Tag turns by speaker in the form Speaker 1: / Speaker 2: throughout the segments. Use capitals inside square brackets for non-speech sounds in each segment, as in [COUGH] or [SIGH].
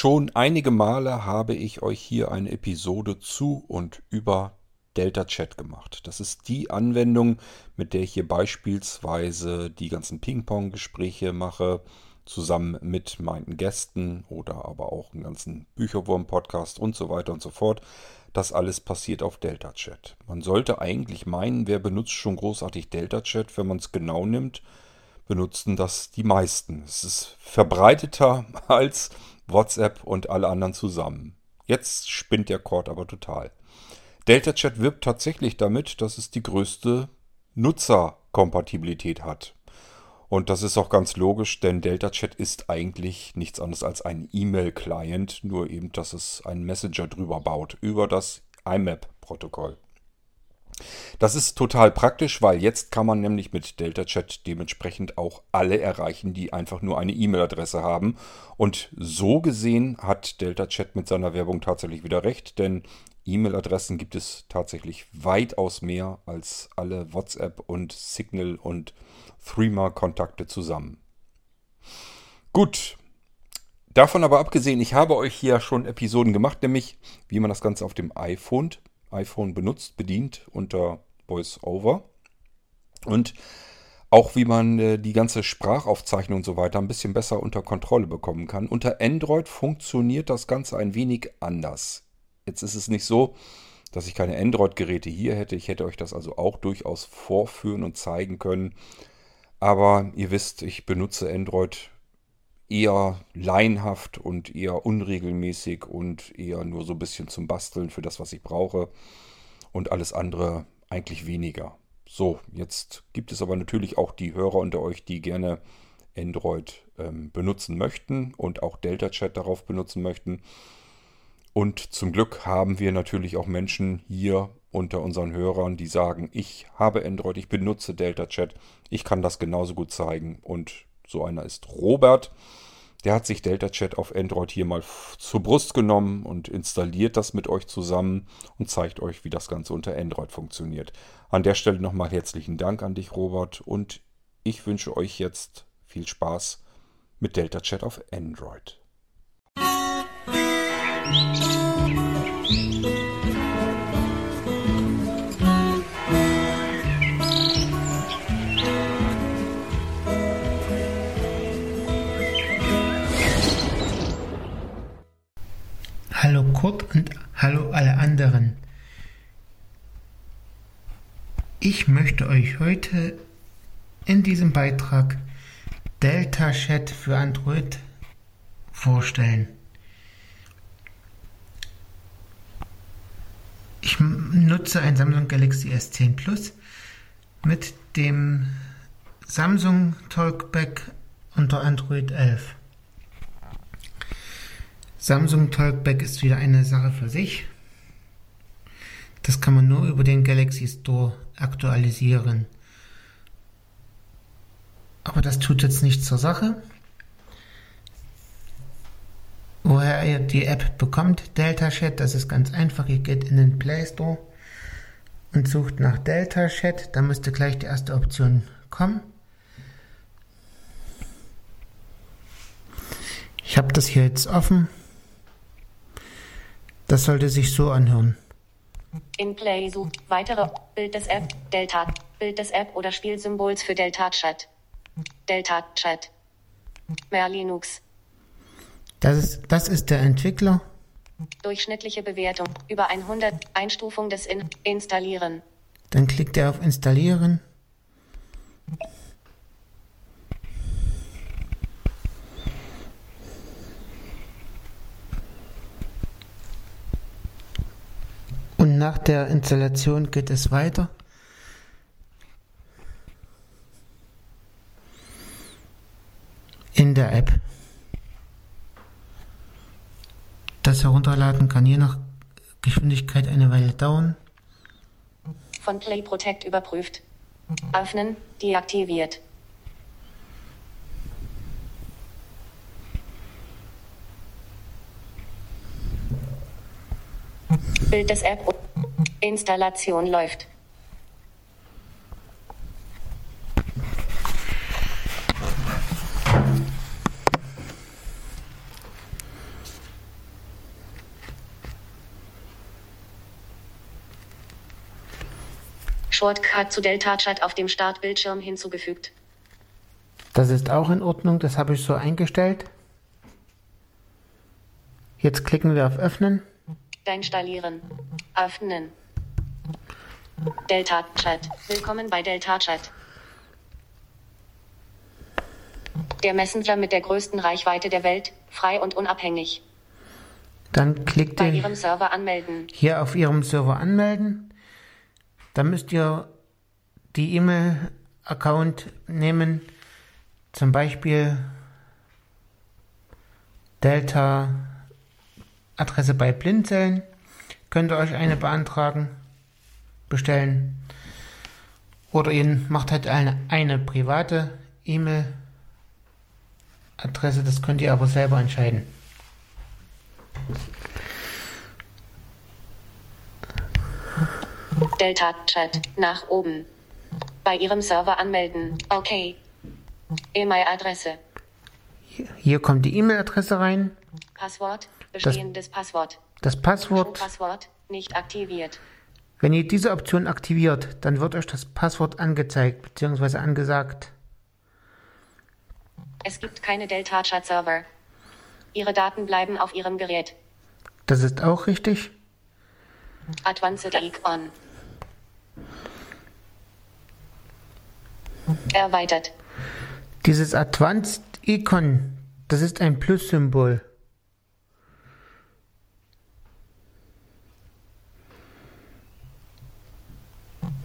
Speaker 1: Schon einige Male habe ich euch hier eine Episode zu und über Delta Chat gemacht. Das ist die Anwendung, mit der ich hier beispielsweise die ganzen Ping-Pong-Gespräche mache, zusammen mit meinen Gästen oder aber auch einen ganzen Bücherwurm-Podcast und so weiter und so fort. Das alles passiert auf Delta Chat. Man sollte eigentlich meinen, wer benutzt schon großartig Delta Chat, wenn man es genau nimmt, benutzen das die meisten. Es ist verbreiteter [LAUGHS] als WhatsApp und alle anderen zusammen. Jetzt spinnt der Cord aber total. Delta Chat wirbt tatsächlich damit, dass es die größte Nutzerkompatibilität hat. Und das ist auch ganz logisch, denn Delta Chat ist eigentlich nichts anderes als ein E-Mail-Client, nur eben, dass es einen Messenger drüber baut, über das IMAP-Protokoll. Das ist total praktisch, weil jetzt kann man nämlich mit Delta Chat dementsprechend auch alle erreichen, die einfach nur eine E-Mail-Adresse haben. Und so gesehen hat Delta Chat mit seiner Werbung tatsächlich wieder recht, denn E-Mail-Adressen gibt es tatsächlich weitaus mehr als alle WhatsApp und Signal und Threema-Kontakte zusammen. Gut, davon aber abgesehen, ich habe euch hier schon Episoden gemacht, nämlich wie man das Ganze auf dem iPhone, iPhone benutzt, bedient unter VoiceOver und auch wie man äh, die ganze Sprachaufzeichnung und so weiter ein bisschen besser unter Kontrolle bekommen kann. Unter Android funktioniert das Ganze ein wenig anders. Jetzt ist es nicht so, dass ich keine Android-Geräte hier hätte. Ich hätte euch das also auch durchaus vorführen und zeigen können. Aber ihr wisst, ich benutze Android eher laienhaft und eher unregelmäßig und eher nur so ein bisschen zum Basteln für das, was ich brauche. Und alles andere eigentlich weniger. So, jetzt gibt es aber natürlich auch die Hörer unter euch, die gerne Android ähm, benutzen möchten und auch Delta Chat darauf benutzen möchten. Und zum Glück haben wir natürlich auch Menschen hier unter unseren Hörern, die sagen, ich habe Android, ich benutze Delta Chat, ich kann das genauso gut zeigen. Und so einer ist Robert. Der hat sich Delta Chat auf Android hier mal zur Brust genommen und installiert das mit euch zusammen und zeigt euch, wie das Ganze unter Android funktioniert. An der Stelle nochmal herzlichen Dank an dich, Robert, und ich wünsche euch jetzt viel Spaß mit Delta Chat auf Android.
Speaker 2: Hallo Kurt und hallo alle anderen. Ich möchte euch heute in diesem Beitrag Delta Chat für Android vorstellen. Ich nutze ein Samsung Galaxy S10 Plus mit dem Samsung Talkback unter Android 11. Samsung Talkback ist wieder eine Sache für sich. Das kann man nur über den Galaxy Store aktualisieren. Aber das tut jetzt nichts zur Sache. Woher ihr die App bekommt, Delta Chat, das ist ganz einfach. Ihr geht in den Play Store und sucht nach Delta Chat. Da müsste gleich die erste Option kommen. Ich habe das hier jetzt offen. Das sollte sich so anhören.
Speaker 3: In Play sucht weitere Bild des App, Delta, Bild des App oder Spielsymbols für Delta Chat. Delta Chat. Mehr Linux.
Speaker 2: Das ist, das ist der Entwickler.
Speaker 3: Durchschnittliche Bewertung. Über 100. Einstufung des In Installieren.
Speaker 2: Dann klickt er auf Installieren. Nach der Installation geht es weiter. In der App. Das Herunterladen kann je nach Geschwindigkeit eine Weile dauern.
Speaker 3: Von Play Protect überprüft. Öffnen, deaktiviert. Bild des App. Installation läuft. Shortcut zu Delta Chat auf dem Startbildschirm hinzugefügt.
Speaker 2: Das ist auch in Ordnung, das habe ich so eingestellt. Jetzt klicken wir auf Öffnen.
Speaker 3: Deinstallieren. Öffnen. Delta Chat. Willkommen bei Delta Chat. Der Messenger mit der größten Reichweite der Welt, frei und unabhängig.
Speaker 2: Dann klickt
Speaker 3: Bei
Speaker 2: ihr
Speaker 3: Ihrem Server anmelden.
Speaker 2: hier auf Ihrem Server anmelden. Dann müsst ihr die E-Mail-Account nehmen, zum Beispiel Delta Adresse bei Blinzeln. Könnt ihr euch eine beantragen, bestellen. Oder ihr macht halt eine, eine private E-Mail-Adresse, das könnt ihr aber selber entscheiden.
Speaker 3: Delta Chat. Nach oben. Bei Ihrem Server anmelden. Okay. E-Mail-Adresse.
Speaker 2: Hier, hier kommt die E-Mail-Adresse rein,
Speaker 3: Passwort. Bestehendes Passwort.
Speaker 2: das Passwort.
Speaker 3: Passwort. Nicht aktiviert.
Speaker 2: Wenn ihr diese Option aktiviert, dann wird euch das Passwort angezeigt bzw. angesagt.
Speaker 3: Es gibt keine Delta Chat Server. Ihre Daten bleiben auf Ihrem Gerät.
Speaker 2: Das ist auch richtig.
Speaker 3: Advanced Icon. Erweitert.
Speaker 2: Dieses Advanced Icon, das ist ein Plus-Symbol.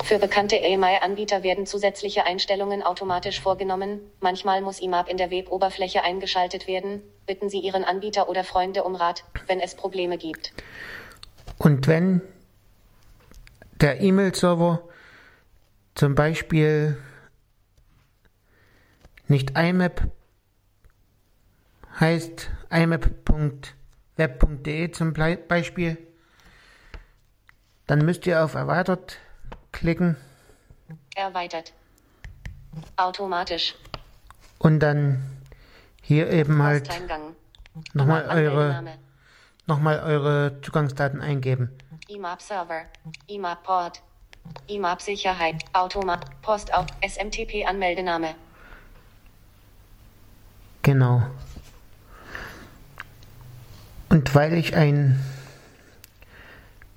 Speaker 3: Für bekannte E-Mail-Anbieter werden zusätzliche Einstellungen automatisch vorgenommen. Manchmal muss IMAP in der Web-Oberfläche eingeschaltet werden. Bitten Sie Ihren Anbieter oder Freunde um Rat, wenn es Probleme gibt.
Speaker 2: Und wenn der E-Mail-Server zum Beispiel nicht IMAP heißt, imap.web.de zum Beispiel, dann müsst ihr auf Erweitert klicken
Speaker 3: Erweitert. Automatisch.
Speaker 2: und dann hier eben halt nochmal eure, nochmal eure Zugangsdaten eingeben.
Speaker 3: IMAP Server. IMAP Port. IMAP Sicherheit. Automat. Post auf. SMTP Anmeldename.
Speaker 2: Genau. Und weil ich ein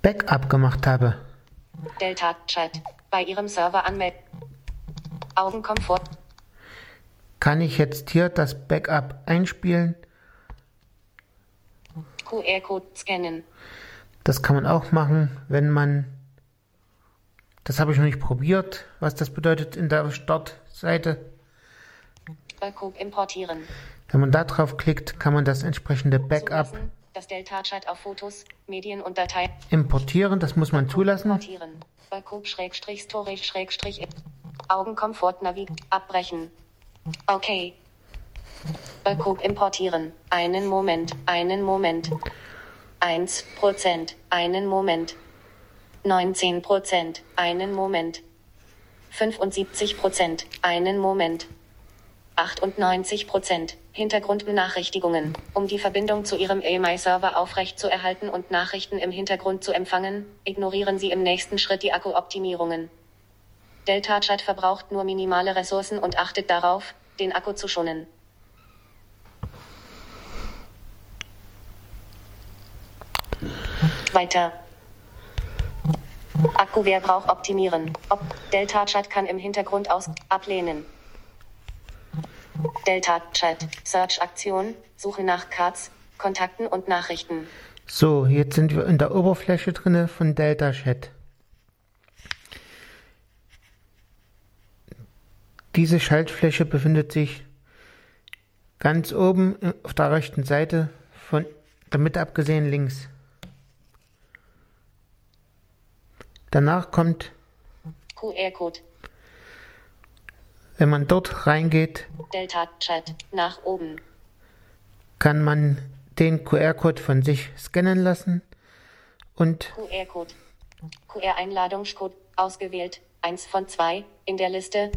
Speaker 2: Backup gemacht habe,
Speaker 3: Delta Chat. Bei Ihrem Server anmelden. Augenkomfort.
Speaker 2: kann ich jetzt hier das Backup einspielen.
Speaker 3: QR-Code scannen.
Speaker 2: Das kann man auch machen, wenn man. Das habe ich noch nicht probiert, was das bedeutet in der Startseite.
Speaker 3: Backup importieren.
Speaker 2: Wenn man da drauf klickt, kann man das entsprechende Backup.
Speaker 3: Das Delta Chat auf Fotos, Medien und Dateien.
Speaker 2: importieren. Das muss man zulassen.
Speaker 3: Importieren. Schrägstrich Storage Schrägstrich. Augenkomfort Navig. Abbrechen. Okay. Backup importieren. Einen Moment. Einen Moment. 1%. Einen Moment. 19%. Einen Moment. 75%. Einen Moment. 98%. Hintergrundbenachrichtigungen. Um die Verbindung zu Ihrem AMI-Server aufrechtzuerhalten und Nachrichten im Hintergrund zu empfangen, ignorieren Sie im nächsten Schritt die Akkuoptimierungen. Delta Chat verbraucht nur minimale Ressourcen und achtet darauf, den Akku zu schonen. Weiter. Akkuverbrauch optimieren. Ob Delta Chat kann im Hintergrund aus ablehnen. Delta Chat. Search Aktion. Suche nach Cards, Kontakten und Nachrichten.
Speaker 2: So, jetzt sind wir in der Oberfläche drinne von Delta Chat. Diese Schaltfläche befindet sich ganz oben auf der rechten Seite von der Mitte abgesehen links. Danach kommt,
Speaker 3: QR-Code.
Speaker 2: Wenn man dort reingeht, kann man den QR-Code von sich scannen lassen und
Speaker 3: QR-Code. QR-Einladungscode. Ausgewählt. Eins von zwei. In der Liste.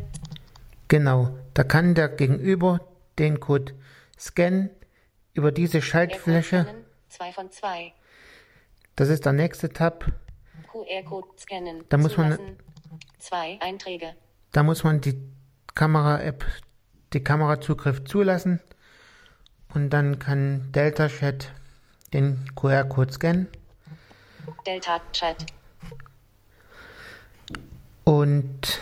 Speaker 2: genau, da kann der Gegenüber den Code scannen über diese Schaltfläche.
Speaker 3: Scannen. Zwei von zwei.
Speaker 2: Das ist der nächste Tab.
Speaker 3: QR-Code scannen.
Speaker 2: Da muss man-.
Speaker 3: 2 Einträge.
Speaker 2: Da muss man die Kamera-App, die Kamerazugriff zulassen und dann kann Delta Chat den QR-Code scannen
Speaker 3: Delta Chat.
Speaker 2: und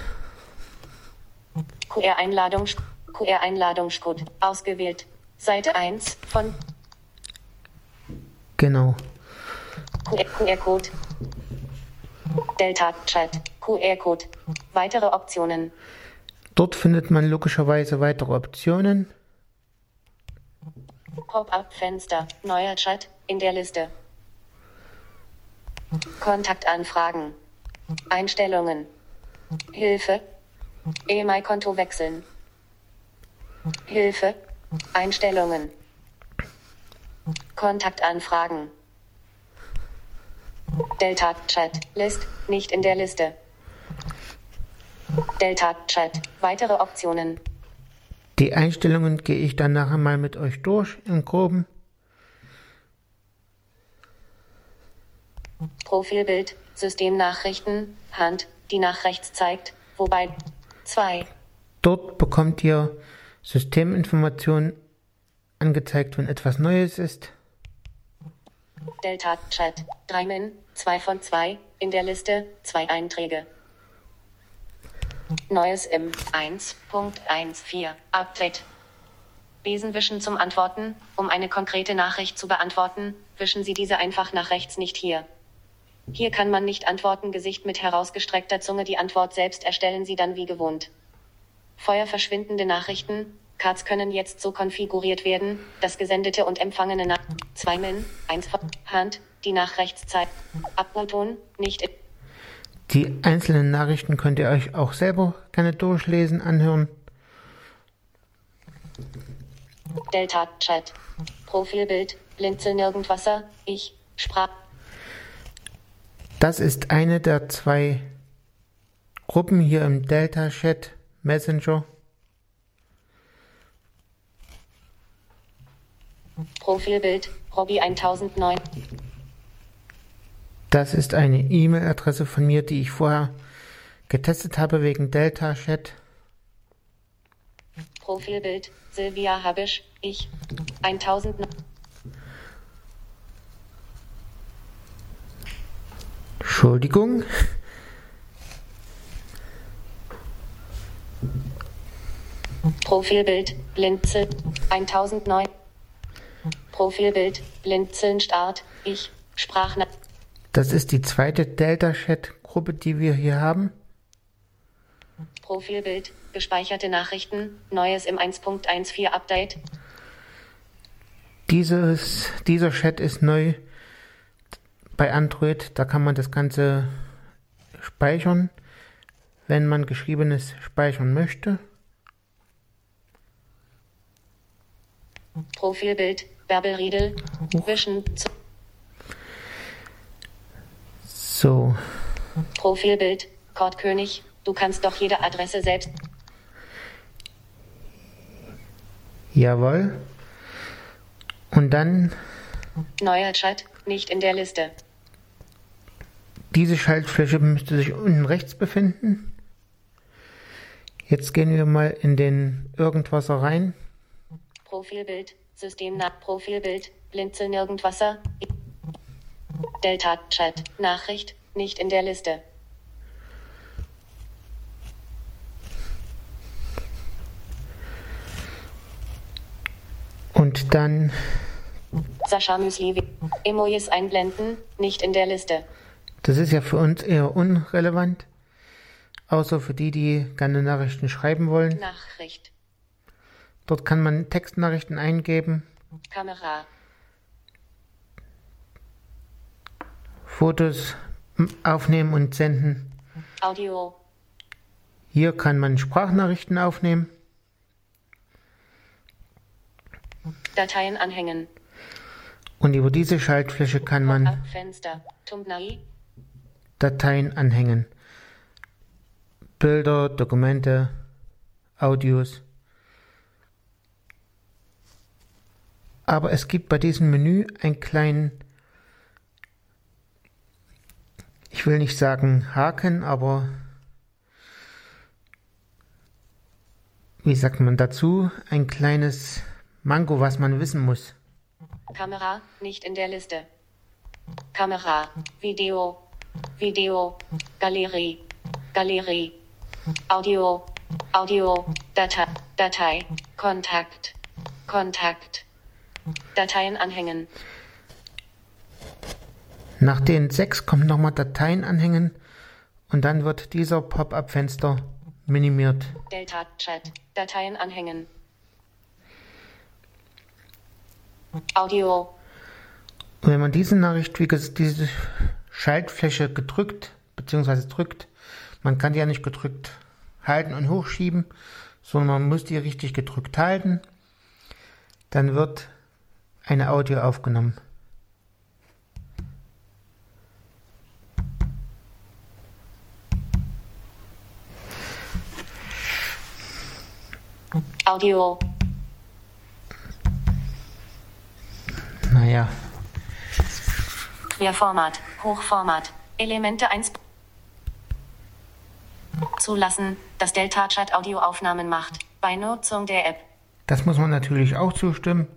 Speaker 3: QR-Einladung. QR-Einladungscode. Ausgewählt. Seite 1 von
Speaker 2: genau.
Speaker 3: QR-Code. Delta Chat. QR-Code. Weitere Optionen.
Speaker 2: Dort findet man logischerweise weitere Optionen.
Speaker 3: Pop-up-Fenster. Neuer Chat. In der Liste. Kontaktanfragen. Einstellungen. Hilfe. E-Mail-Konto wechseln. Hilfe. Einstellungen. Kontaktanfragen. Delta Chat. List. Nicht in der Liste. Delta Chat. Weitere Optionen.
Speaker 2: Die Einstellungen gehe ich dann nachher mal mit euch durch im Groben.
Speaker 3: Profilbild. Systemnachrichten. Hand, die nach rechts zeigt. Wobei 2.
Speaker 2: Dort bekommt ihr Systeminformationen angezeigt, wenn etwas Neues ist.
Speaker 3: Delta Chat. 3 Min. 2 von 2. In der Liste. 2 Einträge. Neues im 1.14 Update. Besenwischen zum Antworten. Um eine konkrete Nachricht zu beantworten, wischen Sie diese einfach nach rechts nicht hier. Hier kann man nicht antworten. Gesicht mit herausgestreckter Zunge. Die Antwort selbst erstellen Sie dann wie gewohnt. Feuer verschwindende Nachrichten. Cards können jetzt so konfiguriert werden, dass gesendete und empfangene nach 2 Min, 1 von Hand, die nach rechts zeigt. Abmoton, nicht in
Speaker 2: Die einzelnen Nachrichten könnt ihr euch auch selber gerne durchlesen, anhören.
Speaker 3: Delta Chat. Profilbild, Blinzel Nirgendwasser, ich, Sprach.
Speaker 2: Das ist eine der zwei Gruppen hier im Delta Chat Messenger.
Speaker 3: Profilbild, Robby 1009.
Speaker 2: Das ist eine E-Mail-Adresse von mir, die ich vorher getestet habe wegen Delta Chat.
Speaker 3: Profilbild, Silvia Habisch, ich, 1009.
Speaker 2: Entschuldigung.
Speaker 3: Profilbild, Blinzel, 1009. Profilbild, Blinzeln Start, ich, Sprachna.
Speaker 2: Das ist die zweite Delta Chat Gruppe, die wir hier haben.
Speaker 3: Profilbild, gespeicherte Nachrichten, Neues im 1.14 Update.
Speaker 2: Dieses, dieser Chat ist neu bei Android. Da kann man das Ganze speichern, wenn man Geschriebenes speichern möchte.
Speaker 3: Profilbild, Bärbel Riedel, Wischen, zu-
Speaker 2: So,
Speaker 3: Profilbild, Kurt König, du kannst doch jede Adresse selbst.
Speaker 2: jawohl. Und dann
Speaker 3: Neuer Chat, nicht in der Liste.
Speaker 2: diese Schaltfläche müsste sich unten rechts befinden. Jetzt gehen wir mal in den Irgendwasser rein.
Speaker 3: Profilbild, System nach Profilbild, Blinzel Nirgendwasser. Delta Chat, Nachricht, nicht in der Liste.
Speaker 2: Und dann
Speaker 3: Sascha Müsli, Emojis einblenden, nicht in der Liste.
Speaker 2: Das ist ja für uns eher unrelevant, außer für die, die gerne Nachrichten schreiben wollen.
Speaker 3: Nachricht,
Speaker 2: Dort kann man Textnachrichten eingeben,
Speaker 3: Kamera,
Speaker 2: Fotos aufnehmen und senden.
Speaker 3: Audio,
Speaker 2: Hier kann man Sprachnachrichten aufnehmen
Speaker 3: Dateien anhängen,
Speaker 2: und über diese Schaltfläche kann man Dateien anhängen. Bilder, Dokumente, Audios. Aber es gibt bei diesem Menü einen kleinen, ich will nicht sagen Haken, aber wie sagt man dazu, ein kleines Mango, was man wissen muss.
Speaker 3: Kamera, nicht in der Liste. Kamera, Video, Video, Galerie, Galerie, Audio, Audio, Data, Datei, Kontakt, Kontakt, Dateien anhängen.
Speaker 2: Nach den sechs kommt nochmal Dateien anhängen und dann wird dieser Pop-up-Fenster minimiert.
Speaker 3: Delta Chat, Dateien anhängen. Audio,
Speaker 2: Und wenn man diese Nachricht, wie gesagt, diese Schaltfläche gedrückt bzw. drückt, man kann die ja nicht gedrückt halten und hochschieben, sondern man muss die richtig gedrückt halten, dann wird eine Audio aufgenommen.
Speaker 3: Audio,
Speaker 2: Naja,
Speaker 3: Querformat, Hochformat, Elemente 1. Zulassen, dass Delta Chat Audioaufnahmen macht, bei Nutzung der App.
Speaker 2: das muss man natürlich auch zustimmen.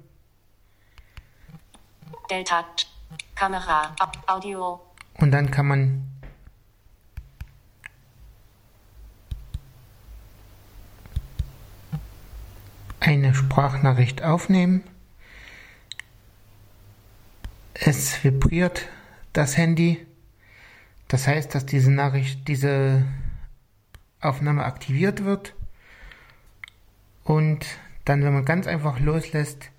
Speaker 3: Delta Kamera, Au- Audio,
Speaker 2: Und dann kann man eine Sprachnachricht aufnehmen. Es vibriert das Handy. Das heißt, dass diese Nachricht, diese Aufnahme aktiviert wird. Und dann, wenn man ganz einfach loslässt,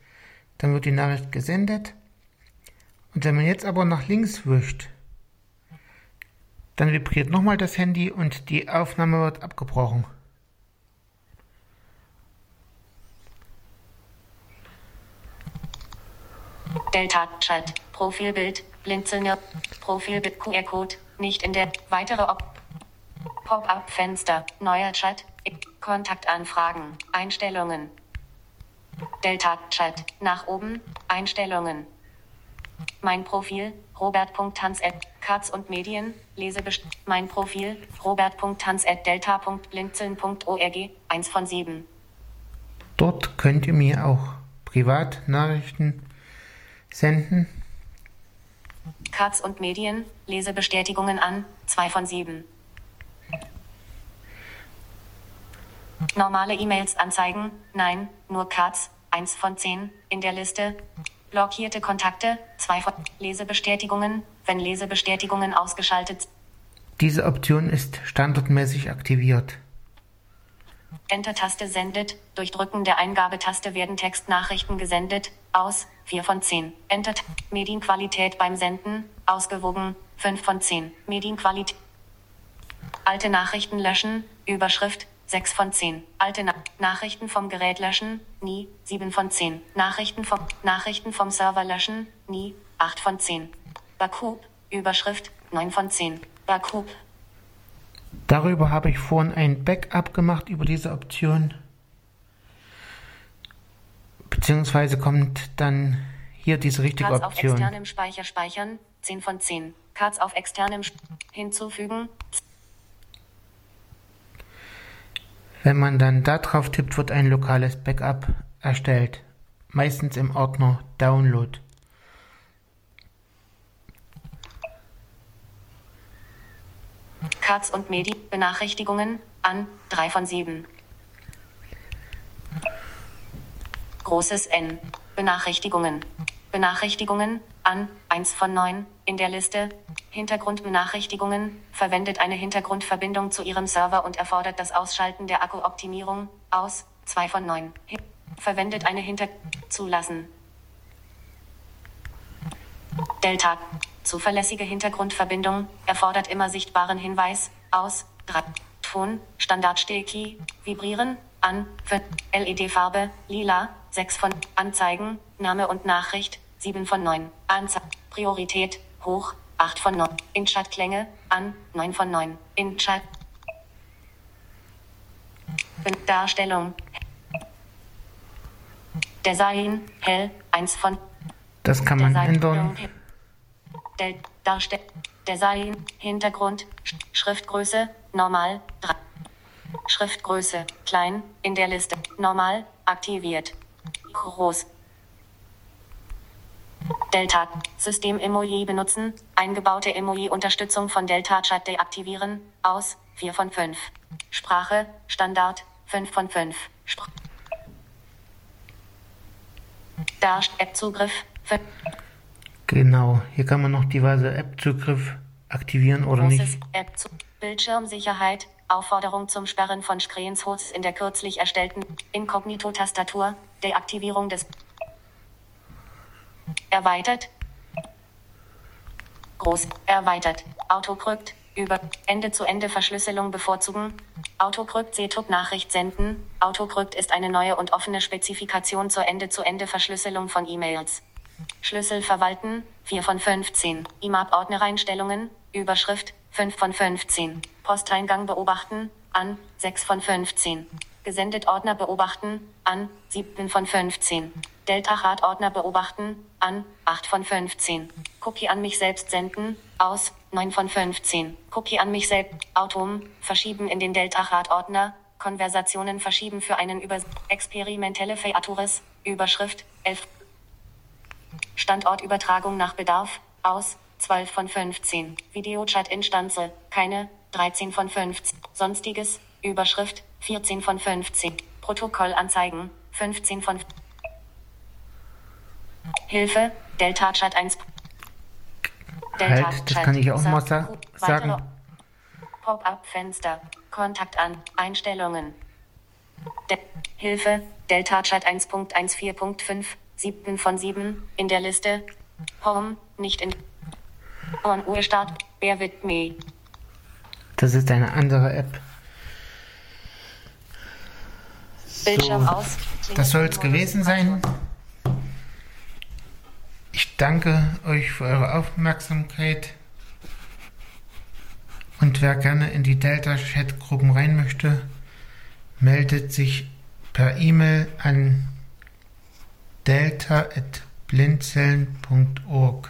Speaker 2: dann wird die Nachricht gesendet. Und wenn man jetzt aber nach links wischt, dann vibriert nochmal das Handy und die Aufnahme wird abgebrochen.
Speaker 3: Delta Chat, Profilbild, Blinzeln, Profilbild QR-Code, nicht in der. Weitere Op. Pop-up-Fenster, neuer Chat, Kontaktanfragen, Einstellungen. Delta Chat, nach oben, Einstellungen. Mein Profil, robert.tanz@ Katz und Medien, Lesebest. Mein Profil, robert.tanz@delta.blinzeln.org, 1 von 7.
Speaker 2: Dort könnt ihr mir auch Privatnachrichten senden.
Speaker 3: Katz und Medien, Lesebestätigungen an, 2 von 7. Normale E-Mails anzeigen, nein, nur Katz, 1 von 10, in der Liste. Blockierte Kontakte, 2 von Lesebestätigungen, wenn Lesebestätigungen ausgeschaltet
Speaker 2: Diese Option ist standardmäßig aktiviert.
Speaker 3: Enter-Taste sendet. Durch Drücken der Eingabetaste werden Textnachrichten gesendet. Aus. 4 von 10. Enter. Medienqualität beim Senden. Ausgewogen. 5 von 10. Medienqualität. Alte Nachrichten löschen. Überschrift. 6 von 10. Alte Na Nachrichten vom Gerät löschen. Nie. 7 von 10. Nachrichten vom, Nachrichten vom Server löschen. Nie. 8 von 10. Bakub. Überschrift. 9 von 10. Bakub.
Speaker 2: Darüber habe ich vorhin ein Backup gemacht über diese Option. Beziehungsweise kommt dann hier diese richtige
Speaker 3: Cards auf
Speaker 2: Option.
Speaker 3: externem Speicher speichern, 10 von 10. Cards auf externem Sp hinzufügen,
Speaker 2: Wenn man dann da drauf tippt, wird ein lokales Backup erstellt. Meistens im Ordner Download.
Speaker 3: Cards und Medi Benachrichtigungen an, 3 von 7. Großes N. Benachrichtigungen. Benachrichtigungen an, 1 von 9, in der Liste. Hintergrundbenachrichtigungen, verwendet eine Hintergrundverbindung zu Ihrem Server und erfordert das Ausschalten der Akkuoptimierung, aus, 2 von 9. Hi- Verwendet eine Hinter... Zulassen. Delta. Zuverlässige Hintergrundverbindung, erfordert immer sichtbaren Hinweis, aus, 3. Ton, Standardstillkey, vibrieren, an, für LED-Farbe, lila, 6 von, Anzeigen, Name und Nachricht, 7 von 9, Anzeige, Priorität, hoch, 8 von 9, In-Chat-Klänge, an, 9 von 9, In-Chat, Darstellung, Design, hell, 1 von
Speaker 2: Das kann man ändern.
Speaker 3: Der Darstell Design, Hintergrund, Sch- Schriftgröße, normal, 3. Schriftgröße klein in der Liste. Normal aktiviert. Groß. Delta System Emoji benutzen. Eingebaute Emoji Unterstützung von Delta Chat deaktivieren. Aus 4 von 5. Sprache Standard 5 von 5. Spr Dash App Zugriff.
Speaker 2: Genau, hier kann man noch diverse App-Zugriff aktivieren oder nicht.
Speaker 3: App Bildschirmsicherheit, Aufforderung zum Sperren von Screenshots in der kürzlich erstellten Inkognito-Tastatur, Deaktivierung des Erweitert. Groß. Erweitert. Autokrypt. Über Ende-zu-Ende-Verschlüsselung bevorzugen. Autokrypt Setup Nachricht senden. Autokrypt ist eine neue und offene Spezifikation zur Ende-zu-Ende-Verschlüsselung von E-Mails. Schlüssel verwalten. 4 von 15. IMAP Ordnereinstellungen. Überschrift. 5 von 15. Posteingang beobachten. An. 6 von 15. Gesendet Ordner beobachten. An. 7 von 15. Delta-Hard-Ordner beobachten, an, 8 von 15. Cookie an mich selbst senden, aus, 9 von 15. Cookie an mich selbst, Autom, verschieben in den Delta-Hard-Ordner, Konversationen verschieben für einen über experimentelle Features, Überschrift, 11. Standortübertragung nach Bedarf, aus, 12 von 15. Videochat-Instanze, keine, 13 von 15. Sonstiges, Überschrift, 14 von 15. Protokollanzeigen, 15 von 15. Hilfe, Delta Chat 1.
Speaker 2: Delta halt, das kann ich auch mal sa sagen.
Speaker 3: Pop-up-Fenster. Kontakt an. Einstellungen. De Hilfe, Delta Chat 1.14.5. 7 von 7. In der Liste. Home, nicht in. On Uhr Start. Bear with me.
Speaker 2: Das ist eine andere App.
Speaker 3: Bildschirm so, aus.
Speaker 2: Das soll es gewesen sein. Ich danke euch für eure Aufmerksamkeit. Und wer gerne in die Delta-Chat-Gruppen rein möchte, meldet sich per E-Mail an delta.blinzeln.org.